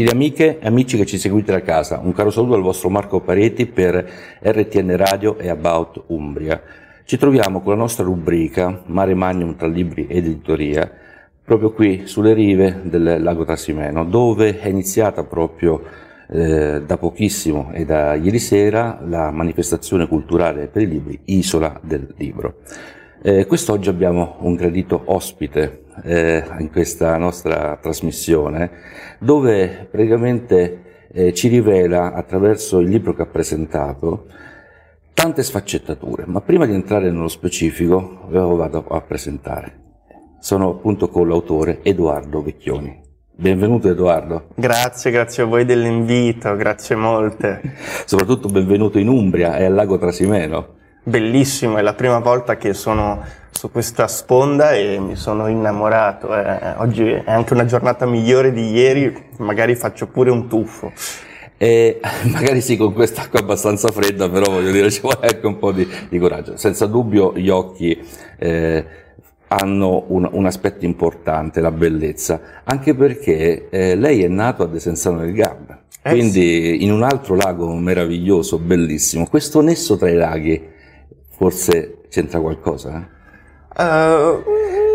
Gentili amiche e amici che ci seguite da casa, un caro saluto al vostro Marco Pareti per RTN Radio e About Umbria. Ci troviamo con la nostra rubrica Mare Magnum tra libri ed editoria proprio qui sulle rive del lago Trasimeno, dove è iniziata proprio eh, da pochissimo e da ieri sera la manifestazione culturale per i libri Isola del Libro. Eh, quest'oggi abbiamo un gradito ospite eh, in questa nostra trasmissione dove praticamente eh, ci rivela attraverso il libro che ha presentato tante sfaccettature, ma prima di entrare nello specifico ve lo vado a presentare. Sono appunto con l'autore Edoardo Vecchioni. Benvenuto Edoardo. Grazie, grazie a voi dell'invito, grazie molte. Soprattutto benvenuto in Umbria e al lago Trasimeno. Bellissimo, è la prima volta che sono su questa sponda e mi sono innamorato. Eh, oggi è anche una giornata migliore di ieri, magari faccio pure un tuffo. E magari sì, con quest'acqua abbastanza fredda, però voglio dire, ci vuole anche un po' di, di coraggio. Senza dubbio gli occhi eh, hanno un, un, aspetto importante, la bellezza, anche perché eh, lei è nato a Desenzano del Garda, eh quindi sì. in un altro lago meraviglioso, bellissimo. Questo nesso tra i laghi forse c'entra qualcosa? Eh? Uh,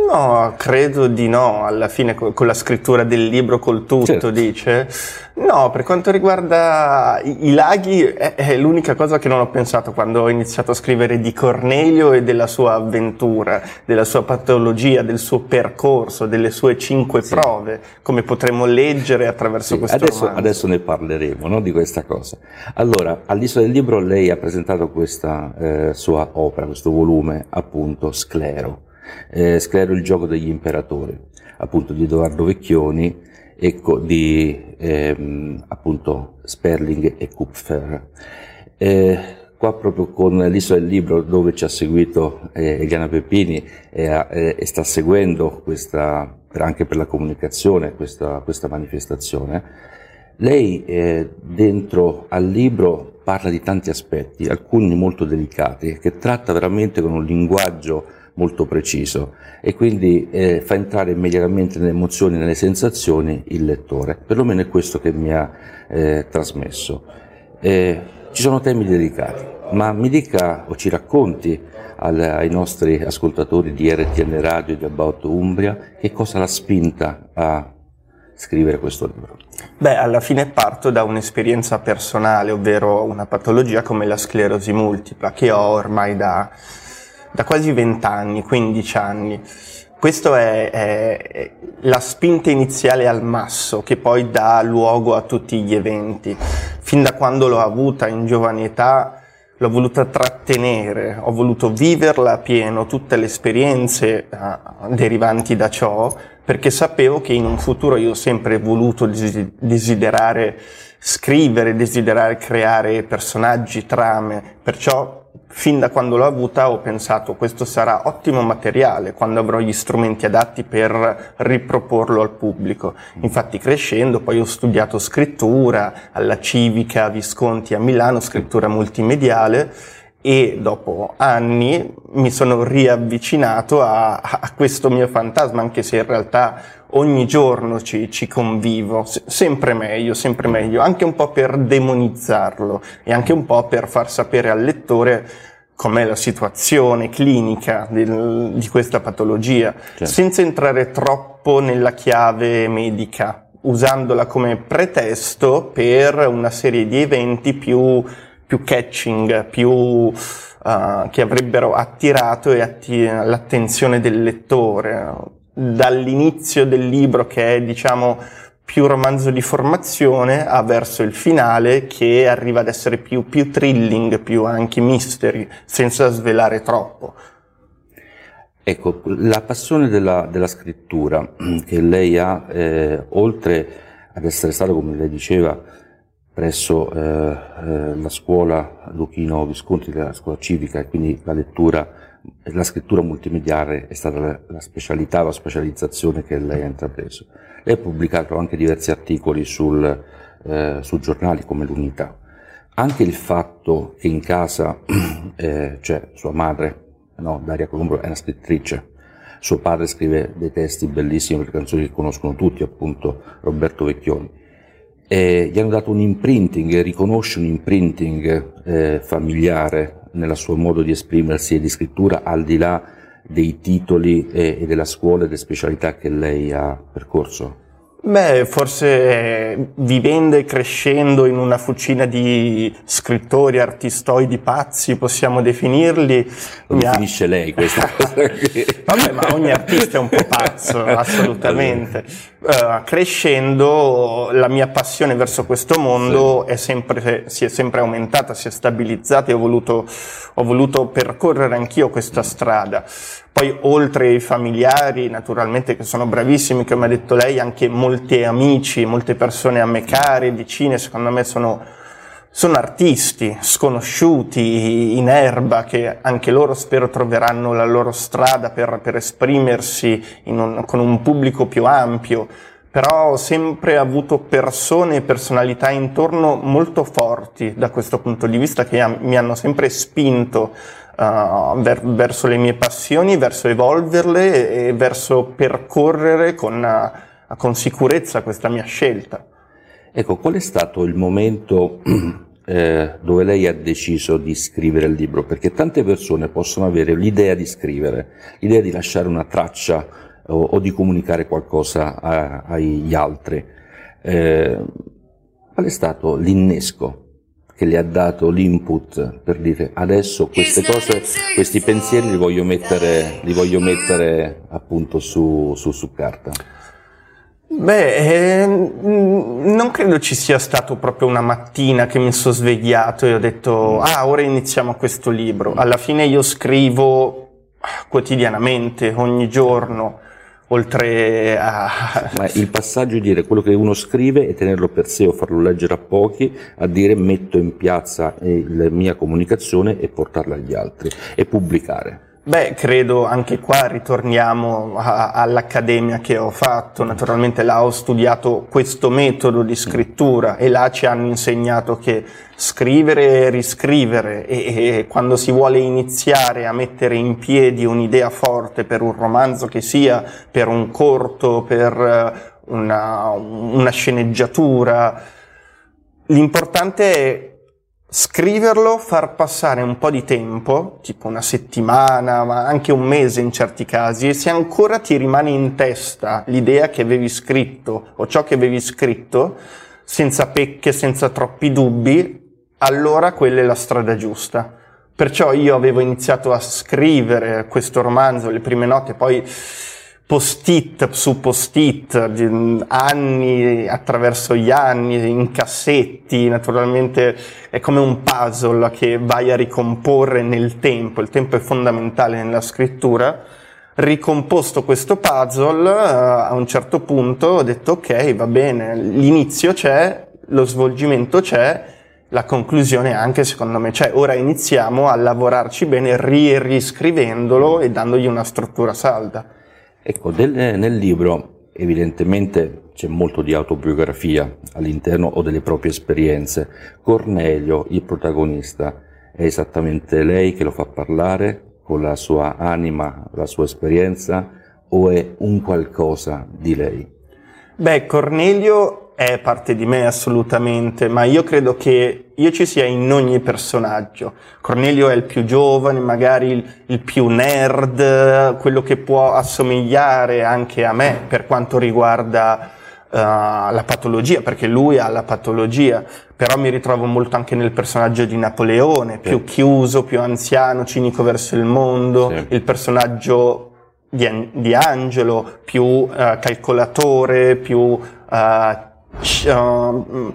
No, credo di no, alla fine con la scrittura del libro col tutto certo. dice. No, per quanto riguarda i, i laghi è, è, l'unica cosa che non ho pensato quando ho iniziato a scrivere di Cornelio e della sua avventura, della sua patologia, del suo percorso, delle sue cinque sì. prove, come potremo leggere attraverso sì, questo adesso, adesso ne parleremo no, di questa cosa. Allora, all'isola del libro lei ha presentato questa eh, sua opera, questo volume, appunto, Sclero eh, Sclero il gioco degli imperatori, appunto di Edoardo Vecchioni, ecco, di ehm, appunto Sperling e Kupfer. Eh, qua proprio con l'isola del libro dove ci ha seguito eh, Eliana Peppini e, e, sta seguendo questa, anche per la comunicazione questa, questa manifestazione, lei eh, dentro al libro parla di tanti aspetti, alcuni molto delicati, che tratta veramente con un linguaggio molto preciso e quindi eh, fa entrare immediatamente nelle emozioni, nelle sensazioni il lettore, perlomeno è questo che mi ha eh, trasmesso. Eh, ci sono temi delicati, ma mi dica o ci racconti al, ai nostri ascoltatori di RTN Radio e di About Umbria che cosa l'ha spinta a scrivere questo libro? Beh, alla fine parto da un'esperienza personale, ovvero una patologia come la sclerosi multipla, che ho ormai da da quasi 20 anni, 15 anni. Questa è, è, la spinta iniziale al masso che poi dà luogo a tutti gli eventi. Fin da quando l'ho avuta in giovane età l'ho voluta trattenere, ho voluto viverla a pieno, tutte le esperienze uh, derivanti da ciò, perché sapevo che in un futuro io ho sempre voluto desiderare scrivere, desiderare creare personaggi, trame, perciò fin da quando l'ho avuta ho pensato questo sarà ottimo materiale quando avrò gli strumenti adatti per riproporlo al pubblico. Infatti crescendo poi ho studiato scrittura alla Civica Visconti a Milano, scrittura multimediale e dopo anni mi sono riavvicinato a, a questo mio fantasma anche se in realtà ogni giorno ci, ci convivo, sempre meglio, sempre meglio, anche un po' per demonizzarlo e anche un po' per far sapere al lettore com'è la situazione clinica del, di questa patologia, certo. senza entrare troppo nella chiave medica, usandola come pretesto per una serie di eventi più, più catching, più, uh, che avrebbero attirato atti- l'attenzione del lettore dall'inizio del libro che è diciamo più romanzo di formazione a verso il finale che arriva ad essere più, più thrilling, più anche mystery, senza svelare troppo. Ecco, la passione della, della scrittura che lei ha, eh, oltre ad essere stato, come lei diceva, presso eh, eh, la scuola Luchino Visconti, la scuola civica, e quindi la lettura la scrittura multimediale è stata la, la specialità, la specializzazione che lei ha intrapreso. Lei ha pubblicato anche diversi articoli sul, eh, su giornali come l'Unità. Anche il fatto che in casa eh, c'è sua madre, no, Daria Colombo, è una scrittrice, suo padre scrive dei testi bellissimi per canzoni che conoscono tutti, appunto Roberto Vecchioni. e gli hanno dato un imprinting, riconosce un imprinting eh, familiare nel suo modo di esprimersi e di scrittura al di là dei titoli e, e della scuola e delle specialità che lei ha percorso? Beh, forse vivendo e crescendo in una fucina di scrittori, artistoidi pazzi, possiamo definirli. Lo definisce ha... lei questa cosa. Vabbè, ma ogni artista è un po' pazzo, assolutamente. Uh, crescendo la mia passione verso questo mondo sì. è sempre, si è sempre aumentata, si è stabilizzata e ho voluto, ho voluto percorrere anch'io questa strada. Poi oltre ai familiari, naturalmente che sono bravissimi, come ha detto lei, anche molti amici, molte persone a me care, vicine, secondo me sono, sono artisti sconosciuti in erba che anche loro spero troveranno la loro strada per, per esprimersi un, con un pubblico più ampio però ho sempre avuto persone e personalità intorno molto forti da questo punto di vista che mi hanno sempre spinto uh, ver- verso le mie passioni, verso evolverle e verso percorrere con, uh, con sicurezza questa mia scelta. Ecco, qual è stato il momento eh, dove lei ha deciso di scrivere il libro? Perché tante persone possono avere l'idea di scrivere, l'idea di lasciare una traccia o, o di comunicare qualcosa a, agli altri. Eh, qual è stato l'innesco che le ha dato l'input per dire adesso queste cose, questi pensieri li voglio mettere, li voglio mettere appunto su, su, su carta? Beh, eh, non credo ci sia stato proprio una mattina che mi sono svegliato e ho detto, ah, ora iniziamo questo libro. Alla fine io scrivo quotidianamente, ogni giorno oltre a... Ma il passaggio di dire quello che uno scrive e tenerlo per sé o farlo leggere a pochi, a dire metto in piazza la mia comunicazione e portarla agli altri e pubblicare. Beh, credo anche qua ritorniamo a, all'accademia che ho fatto, naturalmente là ho studiato questo metodo di scrittura e là ci hanno insegnato che scrivere e riscrivere e, e quando si vuole iniziare a mettere in piedi un'idea forte per un romanzo che sia, per un corto, per eh, una, una sceneggiatura, l'importante è scriverlo, far passare un po' di tempo, tipo una settimana, ma anche un mese in certi casi, e se ancora ti rimane in testa l'idea che avevi scritto o ciò che avevi scritto, senza pecche, senza troppi dubbi, allora quella è la strada giusta. Perciò io avevo iniziato a scrivere questo romanzo, le prime note, poi post-it su post-it, anni attraverso gli anni, in cassetti, naturalmente è come un puzzle che vai a ricomporre nel tempo, il tempo è fondamentale nella scrittura. Ricomposto questo puzzle, eh, a un certo punto ho detto ok, va bene, l'inizio c'è, lo svolgimento c'è, la conclusione anche secondo me c'è. Ora iniziamo a lavorarci bene riscrivendolo e dandogli una struttura salda. Ecco, del, nel libro evidentemente c'è molto di autobiografia all'interno o delle proprie esperienze. Cornelio, il protagonista, è esattamente lei che lo fa parlare con la sua anima, la sua esperienza o è un qualcosa di lei? Beh, Cornelio è parte di me assolutamente, ma io credo che io ci sia in ogni personaggio. Cornelio è il più giovane, magari il, il, più nerd, quello che può assomigliare anche a me per quanto riguarda uh, la patologia, perché lui ha la patologia, però mi ritrovo molto anche nel personaggio di Napoleone, più sì. chiuso, più anziano, cinico verso il mondo, sì. il personaggio di, di Angelo, più uh, calcolatore, più uh, uh,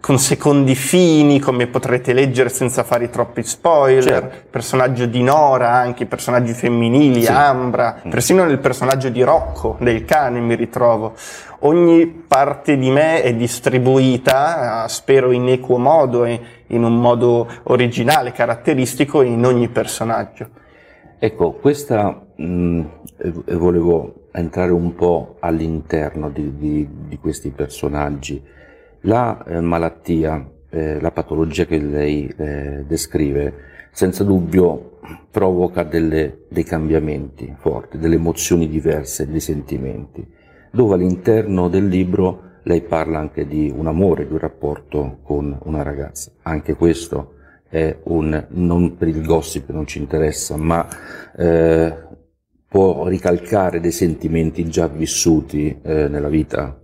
con secondi fini, come potrete leggere senza fare troppi spoiler, certo. personaggio di Nora, anche i personaggi femminili, sì. Ambra, mm. persino nel personaggio di Rocco, del cane mi ritrovo. Ogni parte di me è distribuita, uh, spero in equo modo e in un modo originale, caratteristico in ogni personaggio. Ecco, questa mh, mm, volevo entrare un po' all'interno di, di, di questi personaggi. La eh, malattia, eh, la patologia che lei eh, descrive, senza dubbio provoca delle, dei cambiamenti forti, delle emozioni diverse, dei sentimenti, dove all'interno del libro lei parla anche di un amore, di un rapporto con una ragazza. Anche questo è un, non per il gossip, non ci interessa, ma eh, può ricalcare dei sentimenti già vissuti eh, nella vita?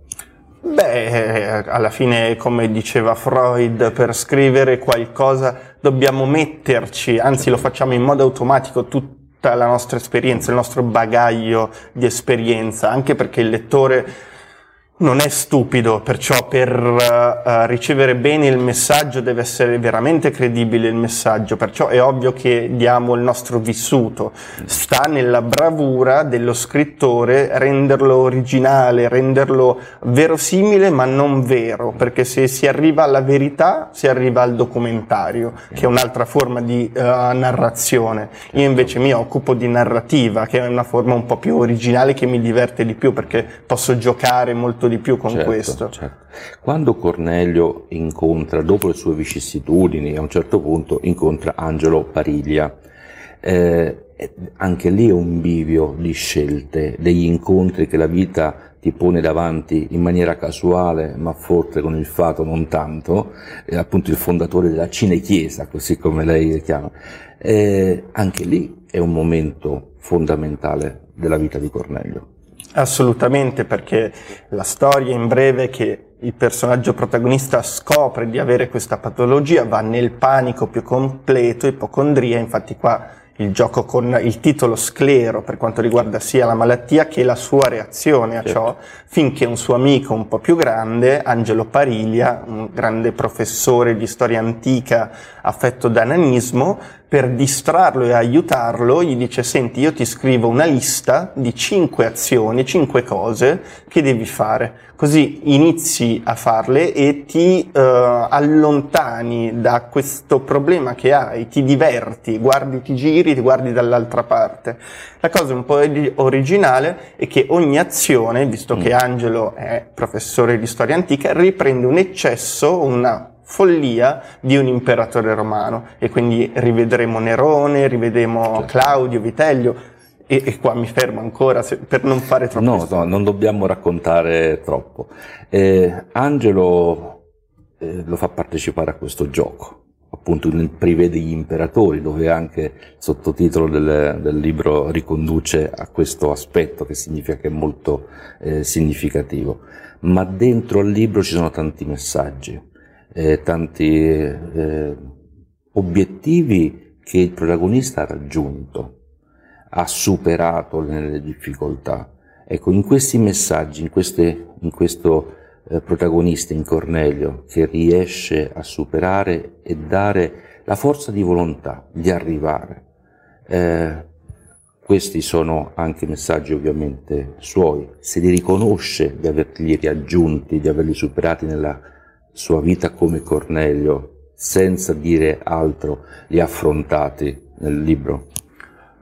Beh, alla fine, come diceva Freud, per scrivere qualcosa dobbiamo metterci, anzi lo facciamo in modo automatico, tutta la nostra esperienza, il nostro bagaglio di esperienza, anche perché il lettore non è stupido, perciò per uh, ricevere bene il messaggio deve essere veramente credibile il messaggio, perciò è ovvio che diamo il nostro vissuto. Sta nella bravura dello scrittore renderlo originale, renderlo verosimile ma non vero, perché se si arriva alla verità si arriva al documentario, che è un'altra forma di uh, narrazione. Io invece mi occupo di narrativa, che è una forma un po' più originale che mi diverte di più perché posso giocare molto di più con certo, questo. Certo. Quando Cornelio incontra, dopo le sue vicissitudini, a un certo punto incontra Angelo Pariglia, eh, anche lì è un bivio di scelte, degli incontri che la vita ti pone davanti in maniera casuale, ma forte con il fato non tanto, è appunto il fondatore della Cinechiesa, così come lei chiama. Eh, anche lì è un momento fondamentale della vita di Cornelio. Assolutamente, perché la storia in breve è che il personaggio protagonista scopre di avere questa patologia, va nel panico più completo, ipocondria, infatti qua il gioco con il titolo sclero per quanto riguarda sia la malattia che la sua reazione a ciò, finché un suo amico un po' più grande, Angelo Pariglia, un grande professore di storia antica affetto da nanismo, per distrarlo e aiutarlo, gli dice, senti, io ti scrivo una lista di cinque azioni, cinque cose che devi fare. Così inizi a farle e ti uh, allontani da questo problema che hai, ti diverti, guardi, ti giri, ti guardi dall'altra parte. La cosa un po' originale è che ogni azione, visto mm. che Angelo è professore di storia antica, riprende un eccesso, una follia di un imperatore romano e quindi rivedremo Nerone, rivedremo certo. Claudio, Vitello e, e, qua mi fermo ancora se, per non fare troppo. No, no, non dobbiamo raccontare troppo. Eh, Angelo eh, lo fa partecipare a questo gioco, appunto nel privé degli imperatori, dove anche il sottotitolo del, del libro riconduce a questo aspetto che significa che è molto eh, significativo. Ma dentro al libro ci sono tanti messaggi eh, tanti eh, obiettivi che il protagonista ha raggiunto, ha superato nelle difficoltà. Ecco, in questi messaggi, in, queste, in questo eh, protagonista, in Cornelio, che riesce a superare e dare la forza di volontà di arrivare. Eh, questi sono anche messaggi ovviamente suoi, se li riconosce di averli raggiunti, di averli superati nella sua vita come Cornelio, senza dire altro, li ha affrontati nel libro?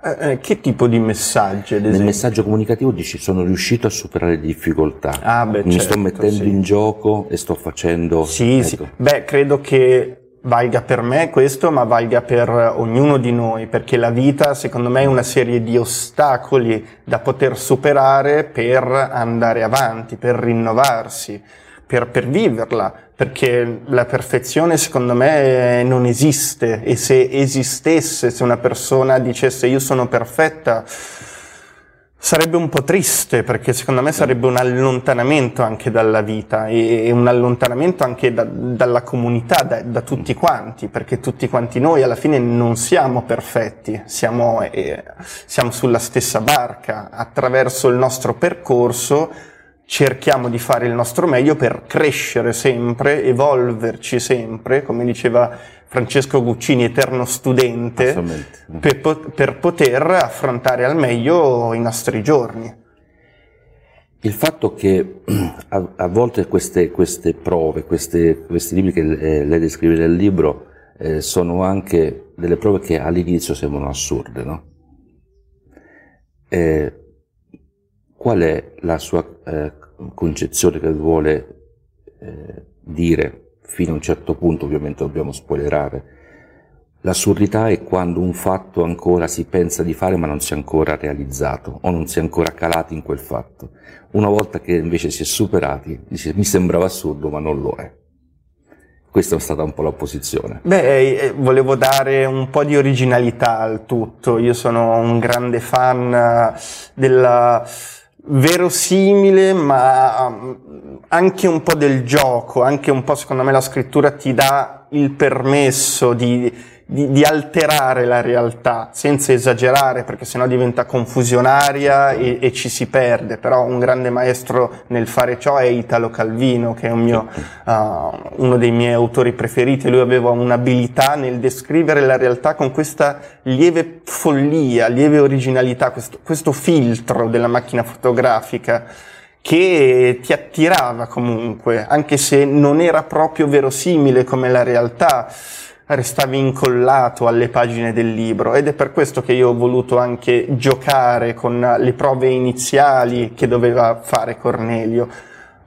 Eh, eh che tipo di messaggi? Nel messaggio comunicativo dici sono riuscito a superare le difficoltà, ah, beh, mi certo, sto mettendo sì. in gioco e sto facendo... Sì, ecco. sì. Beh, credo che valga per me questo, ma valga per ognuno di noi, perché la vita secondo me è una serie di ostacoli da poter superare per andare avanti, per rinnovarsi per, per viverla, perché la perfezione secondo me non esiste. E se esistesse, se una persona dicesse io sono perfetta, sarebbe un po' triste perché secondo me sarebbe un allontanamento anche dalla vita e, un allontanamento anche da, dalla comunità, da, da, tutti quanti, perché tutti quanti noi alla fine non siamo perfetti, siamo, eh, siamo sulla stessa barca, attraverso il nostro percorso cerchiamo di fare il nostro meglio per crescere sempre, evolverci sempre, come diceva Francesco Guccini, eterno studente, per, per, poter affrontare al meglio i nostri giorni. Il fatto che a, a volte queste, queste prove, queste, questi libri che eh, lei descrive nel libro, eh, sono anche delle prove che all'inizio sembrano assurde, no? Eh, qual è la sua eh, concezione che vuole eh, dire fino a un certo punto, ovviamente dobbiamo spoilerare, L'assurdità è quando un fatto ancora si pensa di fare ma non si è ancora realizzato o non si è ancora calati in quel fatto. Una volta che invece si è superati, dice mi sembrava assurdo ma non lo è. Questa è stata un po' la posizione. Beh, eh, volevo dare un po' di originalità al tutto. Io sono un grande fan eh, della verosimile, ma mm, anche un po' del gioco, anche un po' secondo me la scrittura ti dà il permesso di di, di, alterare la realtà senza esagerare perché sennò diventa confusionaria e, e, ci si perde. Però un grande maestro nel fare ciò è Italo Calvino che è un mio, uh, uno dei miei autori preferiti. Lui aveva un'abilità nel descrivere la realtà con questa lieve follia lieve originalità questo, questo filtro della macchina fotografica che ti attirava comunque anche se non era proprio verosimile come la realtà restavi incollato alle pagine del libro ed è per questo che io ho voluto anche giocare con le prove iniziali che doveva fare Cornelio.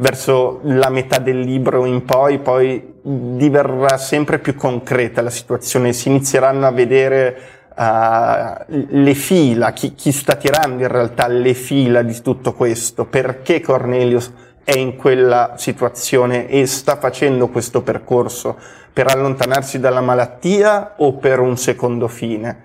Verso la metà del libro in poi, poi diverrà sempre più concreta la situazione, si inizieranno a vedere uh, le fila, chi, chi sta tirando in realtà le fila di tutto questo, perché Cornelio è in quella situazione e sta facendo questo percorso per allontanarsi dalla malattia o per un secondo fine.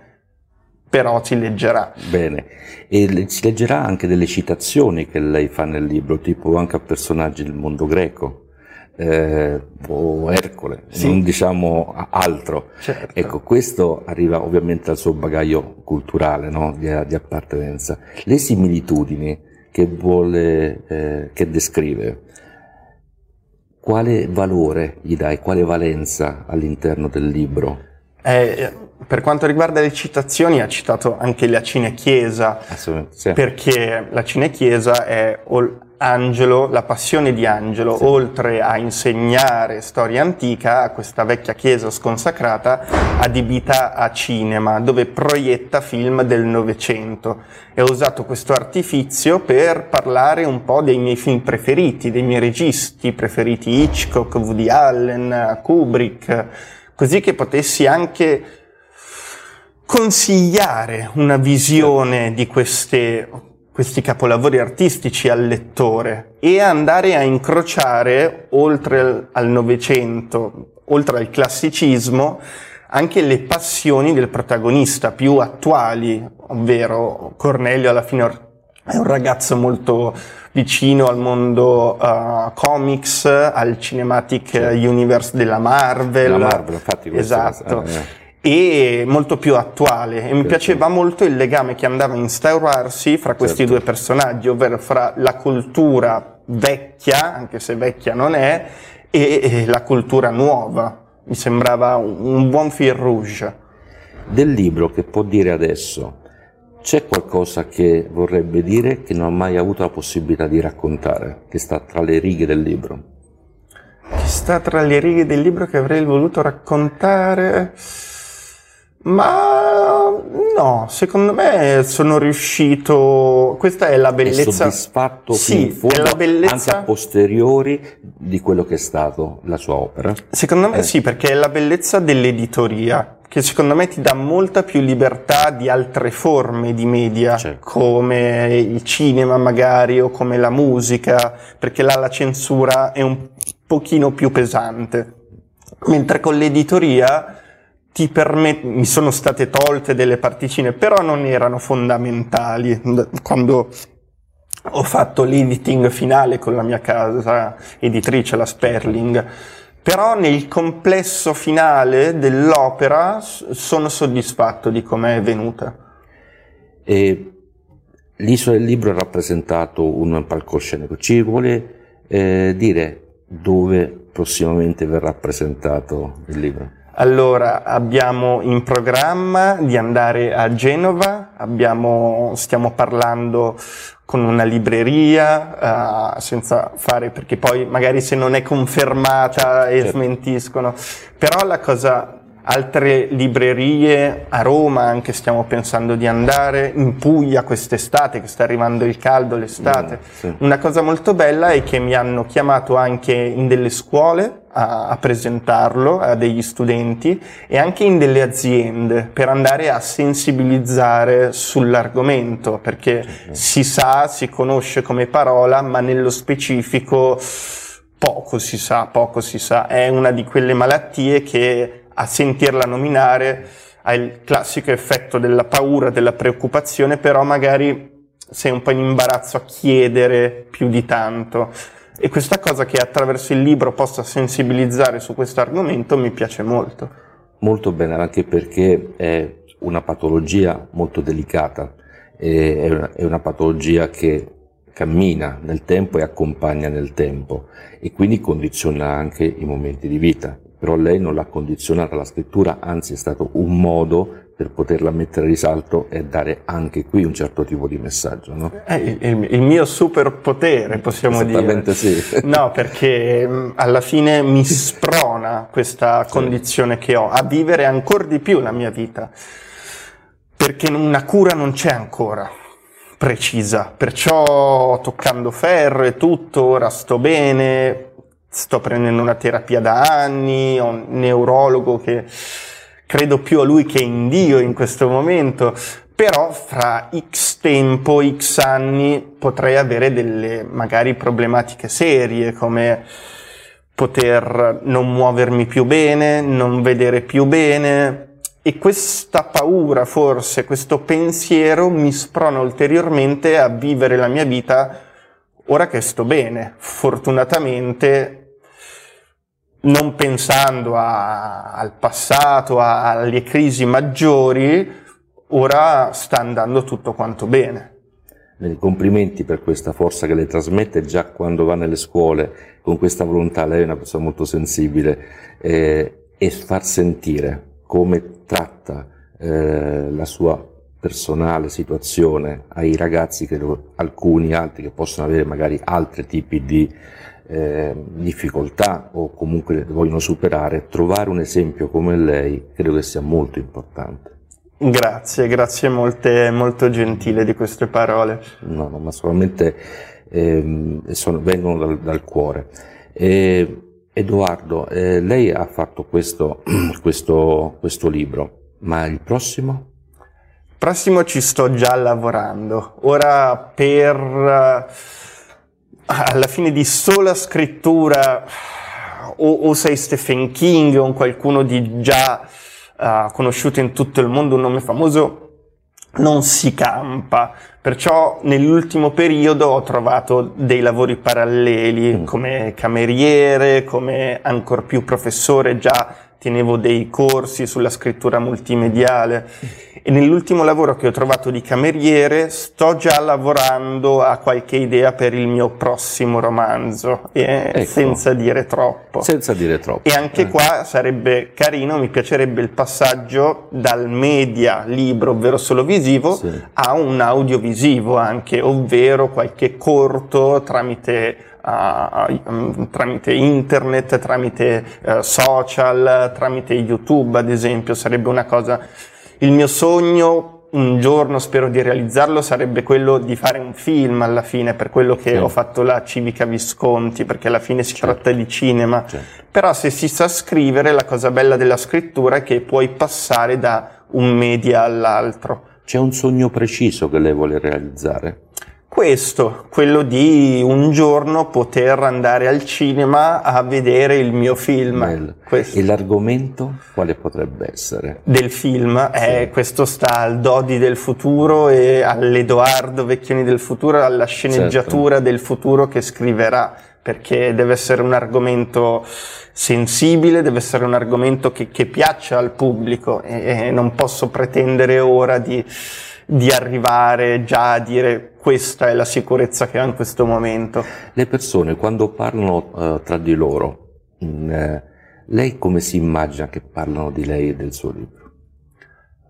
Però si leggerà. Bene, e si leggerà anche delle citazioni che lei fa nel libro, tipo anche a personaggi del mondo greco. Eh, o Ercole, sì. non diciamo altro. Certo. Ecco, questo arriva ovviamente al suo bagaglio culturale no? di, di appartenenza. Le similitudini che vuole, eh, che descrive, quale valore gli dai, quale valenza all'interno del libro? Eh, per quanto riguarda le citazioni, ha citato anche la Cinechiesa, sì. perché la Cinechiesa è Angelo, la passione di Angelo, sì. oltre a insegnare storia antica a questa vecchia chiesa sconsacrata, adibita a cinema, dove proietta film del Novecento. E ho usato questo artifizio per parlare un po' dei miei film preferiti, dei miei registi preferiti, Hitchcock, Woody Allen, Kubrick, così che potessi anche consigliare una visione di queste questi capolavori artistici al lettore e andare a incrociare oltre al Novecento, oltre al classicismo, anche le passioni del protagonista più attuali, ovvero Cornelio alla fine è un ragazzo molto vicino al mondo uh, comics, al cinematic sì. universe della Marvel. La Marvel, infatti. Esatto. È, eh e molto più attuale e mi piaceva molto il legame che andava a instaurarsi fra questi certo. due personaggi, ovvero fra la cultura vecchia, anche se vecchia non è, e, e la cultura nuova. Mi sembrava un, un buon fil rouge. Del libro che può dire adesso, c'è qualcosa che vorrebbe dire che non ha mai avuto la possibilità di raccontare, che sta tra le righe del libro? Che sta tra le righe del libro che avrei voluto raccontare? Ma no, secondo me sono riuscito. Questa è la bellezza. È soddisfatto sì, fondo, è la bellezza... anche a posteriori di quello che è stato la sua opera. Secondo me eh. sì, perché è la bellezza dell'editoria, che secondo me ti dà molta più libertà di altre forme di media, certo. come il cinema magari o come la musica, perché là la censura è un pochino più pesante. Mentre con l'editoria ti permet- mi sono state tolte delle particine, però non erano fondamentali. Quando ho fatto l'editing finale con la mia casa editrice, la Sperling, però nel complesso finale dell'opera sono soddisfatto di come è venuta. E l'isola del libro ha rappresentato un palcoscenico. Ci vuole eh, dire dove prossimamente verrà presentato il libro? Allora, abbiamo in programma di andare a Genova, abbiamo, stiamo parlando con una libreria, uh, senza fare, perché poi magari se non è confermata e certo. smentiscono, però la cosa altre librerie a Roma anche stiamo pensando di andare, in Puglia quest'estate che sta arrivando il caldo l'estate. Mm, sì. Una cosa molto bella è che mi hanno chiamato anche in delle scuole a, a, presentarlo a degli studenti e anche in delle aziende per andare a sensibilizzare sull'argomento perché si sa, si conosce come parola ma nello specifico poco si sa, poco si sa. È una di quelle malattie che a sentirla nominare ha il classico effetto della paura, della preoccupazione, però magari sei un po' in imbarazzo a chiedere più di tanto. E questa cosa che attraverso il libro possa sensibilizzare su questo argomento mi piace molto. Molto bene, anche perché è una patologia molto delicata, è una, è una patologia che cammina nel tempo e accompagna nel tempo e quindi condiziona anche i momenti di vita. Però lei non l'ha condizionata la scrittura, anzi è stato un modo per poterla mettere a risalto e dare anche qui un certo tipo di messaggio. No? È il, il, mio superpotere, possiamo Esattamente dire. sì. No, perché mm, alla fine mi sprona questa condizione che ho a vivere ancora di più la mia vita, perché una cura non c'è ancora precisa, perciò toccando ferro e tutto, ora sto bene, sto prendendo una terapia da anni, ho un neurologo che credo più a lui che in Dio in questo momento, però fra x tempo, x anni potrei avere delle magari problematiche serie come poter non muovermi più bene, non vedere più bene e questa paura, forse questo pensiero mi sprona ulteriormente a vivere la mia vita ora che sto bene. Fortunatamente non pensando a, al passato, a, alle crisi maggiori, ora sta andando tutto quanto bene. Complimenti per questa forza che lei trasmette già quando va nelle scuole con questa volontà, lei è una persona molto sensibile eh, e far sentire come tratta eh, la sua personale situazione ai ragazzi, credo alcuni altri che possono avere magari altri tipi di eh, difficoltà o comunque vogliono superare, trovare un esempio come lei credo che sia molto importante. Grazie, grazie molte, molto gentile di queste parole. No, no ma solamente eh, sono, vengono dal, dal cuore. Eh, Edoardo, eh, lei ha fatto questo, questo, questo libro, ma il prossimo? Il prossimo ci sto già lavorando. Ora per alla fine di sola scrittura o, o sei Stephen King o qualcuno di già uh, conosciuto in tutto il mondo, un nome famoso, non si campa. Perciò nell'ultimo periodo ho trovato dei lavori paralleli mm. come cameriere, come ancor più professore, già tenevo dei corsi sulla scrittura multimediale e nell'ultimo lavoro che ho trovato di cameriere sto già lavorando a qualche idea per il mio prossimo romanzo, eh, ecco. senza dire troppo. Senza dire troppo. E anche eh. qua sarebbe carino, mi piacerebbe il passaggio dal media libro, ovvero solo visivo, sì. a un audiovisivo anche, ovvero qualche corto tramite uh, tramite internet, tramite uh, social, tramite YouTube ad esempio, sarebbe una cosa... Il mio sogno un giorno spero di realizzarlo sarebbe quello di fare un film alla fine, per quello che sì. ho fatto la Civica Visconti, perché alla fine si certo. tratta di cinema. Certo. Però se si sa scrivere, la cosa bella della scrittura è che puoi passare da un media all'altro. C'è un sogno preciso che lei vuole realizzare? Questo, quello di un giorno poter andare al cinema a vedere il mio film. E l'argomento quale potrebbe essere? Del film, è eh, questo sta al Dodi del futuro e all'Edoardo Vecchioni del futuro, alla sceneggiatura certo. del futuro che scriverà, perché deve essere un argomento sensibile, deve essere un argomento che, che piaccia al pubblico e, e non posso pretendere ora di di arrivare già a dire questa è la sicurezza che ho in questo momento. Le persone quando parlano uh, tra di loro, mh, mm, eh, lei come si immagina che parlano di lei e del suo libro?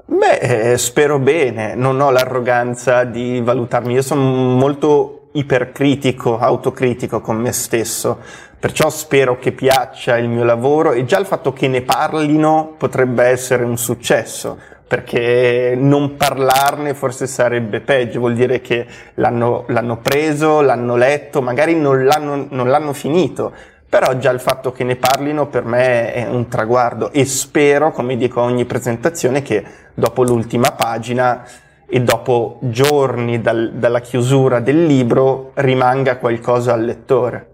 Beh, eh, spero bene, non ho l'arroganza di valutarmi, io sono molto ipercritico, autocritico con me stesso, Perciò spero che piaccia il mio lavoro e già il fatto che ne parlino potrebbe essere un successo, perché non parlarne forse sarebbe peggio, vuol dire che l'hanno, l'hanno preso, l'hanno letto, magari non l'hanno, non l'hanno finito, però già il fatto che ne parlino per me è un traguardo e spero, come dico a ogni presentazione, che dopo l'ultima pagina e dopo giorni dal, dalla chiusura del libro rimanga qualcosa al lettore.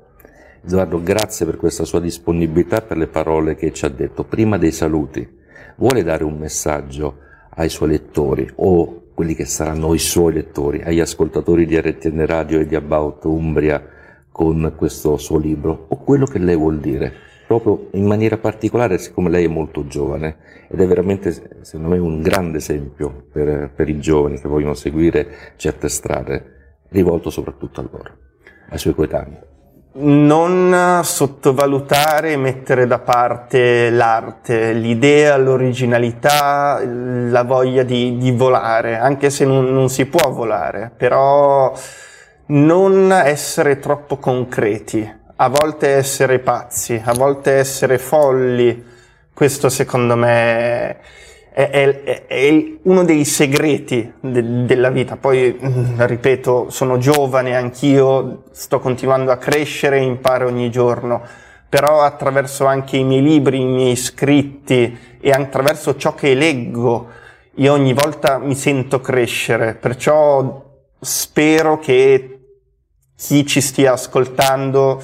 Edoardo, grazie per questa sua disponibilità, per le parole che ci ha detto. Prima dei saluti, vuole dare un messaggio ai suoi lettori o quelli che saranno i suoi lettori, agli ascoltatori di RTN Radio e di About Umbria con questo suo libro, o quello che lei vuol dire, proprio in maniera particolare siccome lei è molto giovane ed è veramente, secondo me, un grande esempio per, per i giovani che vogliono seguire certe strade, rivolto soprattutto a loro, ai suoi coetanei non sottovalutare e mettere da parte l'arte, l'idea, l'originalità, la voglia di, di volare, anche se non, non, si può volare, però non essere troppo concreti, a volte essere pazzi, a volte essere folli, questo secondo me è, è, è uno dei segreti de, della vita. Poi, mm, ripeto, sono giovane, anch'io sto continuando a crescere, imparo ogni giorno, però attraverso anche i miei libri, i miei scritti e attraverso ciò che leggo, io ogni volta mi sento crescere, perciò spero che chi ci stia ascoltando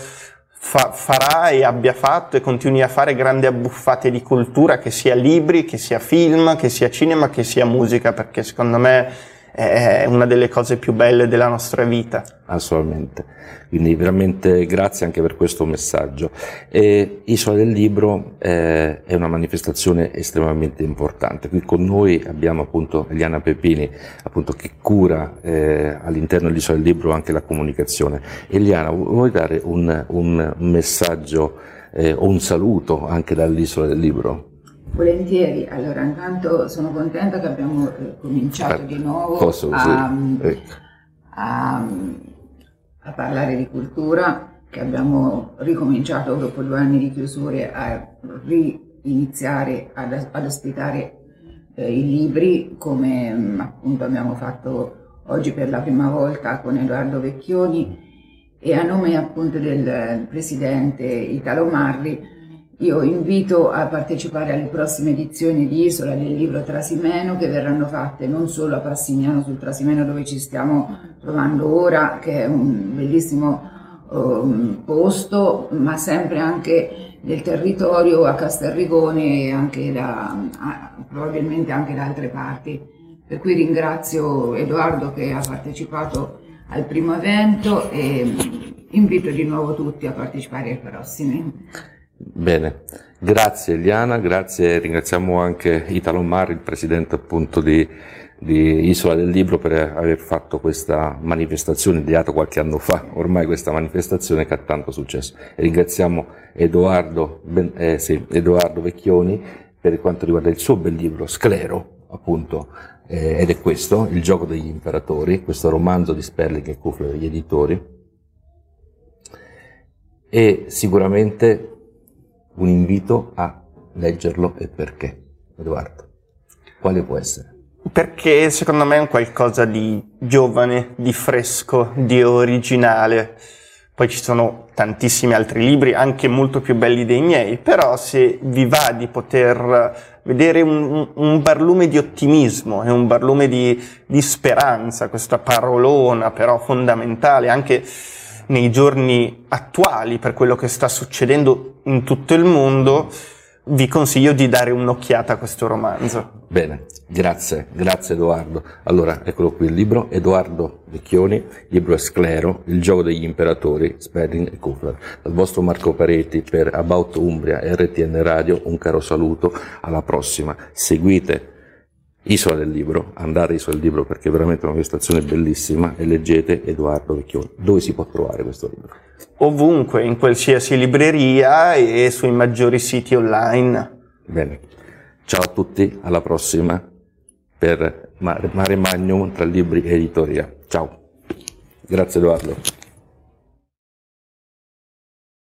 fa, farà e abbia fatto e continui a fare grandi abbuffate di cultura, che sia libri, che sia film, che sia cinema, che sia musica, perché secondo me è una delle cose più belle della nostra vita. Assolutamente, quindi veramente grazie anche per questo messaggio. E Isola del Libro eh, è una manifestazione estremamente importante. Qui con noi abbiamo appunto Eliana Pepini, appunto, che cura eh, all'interno dell'Isola del Libro anche la comunicazione. Eliana, vuoi dare un, un messaggio eh, o un saluto anche dall'Isola del Libro? Volentieri, allora intanto sono contenta che abbiamo eh, cominciato di nuovo Posso, a, ecco. a, a, parlare di cultura, che abbiamo ricominciato dopo due anni di chiusure a riniziare ad, ad ospitare eh, i libri come mm, appunto abbiamo fatto oggi per la prima volta con Edoardo Vecchioni e a nome appunto del presidente Italo Marri io invito a partecipare alle prossime edizioni di Isola del libro Trasimeno che verranno fatte non solo a Passignano sul Trasimeno dove ci stiamo trovando ora, che è un bellissimo um, posto, ma sempre anche nel territorio a Castelrigone e anche da, probabilmente anche da altre parti. Per cui ringrazio Edoardo che ha partecipato al primo evento e invito di nuovo tutti a partecipare ai prossimi. Bene, grazie Eliana, grazie, ringraziamo anche Italo Mar, il presidente appunto di, di, Isola del Libro per aver fatto questa manifestazione, ideato qualche anno fa, ormai questa manifestazione che ha tanto successo. E ringraziamo Edoardo, eh, sì, Edoardo Vecchioni per quanto riguarda il suo bel libro Sclero, appunto, eh, ed è questo, Il gioco degli imperatori, questo romanzo di Sperling e Kufler degli editori. E sicuramente un invito a leggerlo e perché? Edoardo, quale può essere? Perché secondo me è un qualcosa di giovane, di fresco, di originale. Poi ci sono tantissimi altri libri, anche molto più belli dei miei, però se vi va di poter vedere un, un barlume di ottimismo e un barlume di, di speranza, questa parolona però fondamentale, anche nei giorni attuali per quello che sta succedendo in tutto il mondo, vi consiglio di dare un'occhiata a questo romanzo. Bene, grazie, grazie Edoardo. Allora, eccolo qui il libro, Edoardo Vecchioni, libro è Sclero, Il gioco degli imperatori, Sperling e Kufler. Dal vostro Marco Pareti per About Umbria RTN Radio, un caro saluto, alla prossima. Seguite Isola del Libro, andate a Isola del Libro perché è veramente una manifestazione bellissima e leggete Edoardo Vecchioni. Dove si può trovare questo libro? Ovunque, in qualsiasi libreria e sui maggiori siti online. Bene, ciao a tutti, alla prossima per Mare Magnum tra libri e editoria. Ciao, grazie Edoardo.